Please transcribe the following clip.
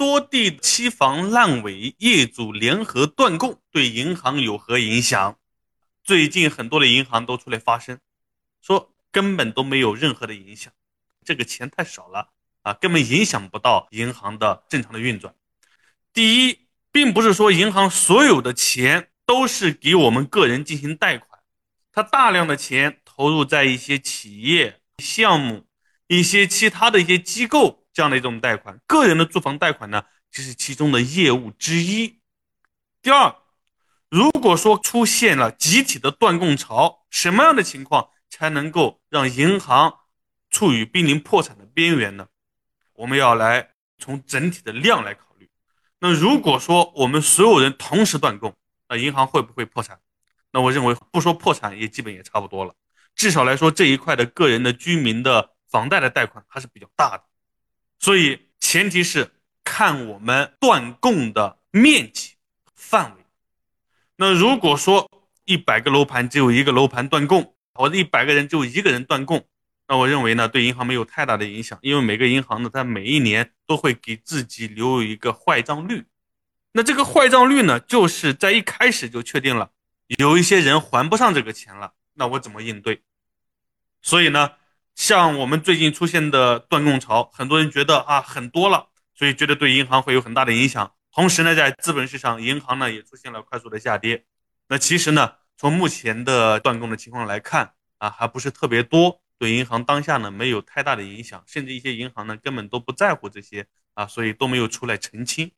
多地期房烂尾，业主联合断供，对银行有何影响？最近很多的银行都出来发声，说根本都没有任何的影响，这个钱太少了啊，根本影响不到银行的正常的运转。第一，并不是说银行所有的钱都是给我们个人进行贷款，它大量的钱投入在一些企业项目、一些其他的一些机构这样的一种贷款，个人的住房贷款呢，就是其中的业务之一。第二，如果说出现了集体的断供潮，什么样的情况才能够让银行处于濒临破产的边缘呢？我们要来从整体的量来考虑。那如果说我们所有人同时断供，那银行会不会破产？那我认为不说破产也基本也差不多了。至少来说这一块的个人的居民的房贷的贷款还是比较大的，所以前提是看我们断供的面积范围。那如果说一百个楼盘只有一个楼盘断供，或者一百个人只有一个人断供。那我认为呢，对银行没有太大的影响，因为每个银行呢，它每一年都会给自己留有一个坏账率。那这个坏账率呢，就是在一开始就确定了，有一些人还不上这个钱了，那我怎么应对？所以呢，像我们最近出现的断供潮，很多人觉得啊很多了，所以觉得对银行会有很大的影响。同时呢，在资本市场，银行呢也出现了快速的下跌。那其实呢，从目前的断供的情况来看啊，还不是特别多。对银行当下呢没有太大的影响，甚至一些银行呢根本都不在乎这些啊，所以都没有出来澄清。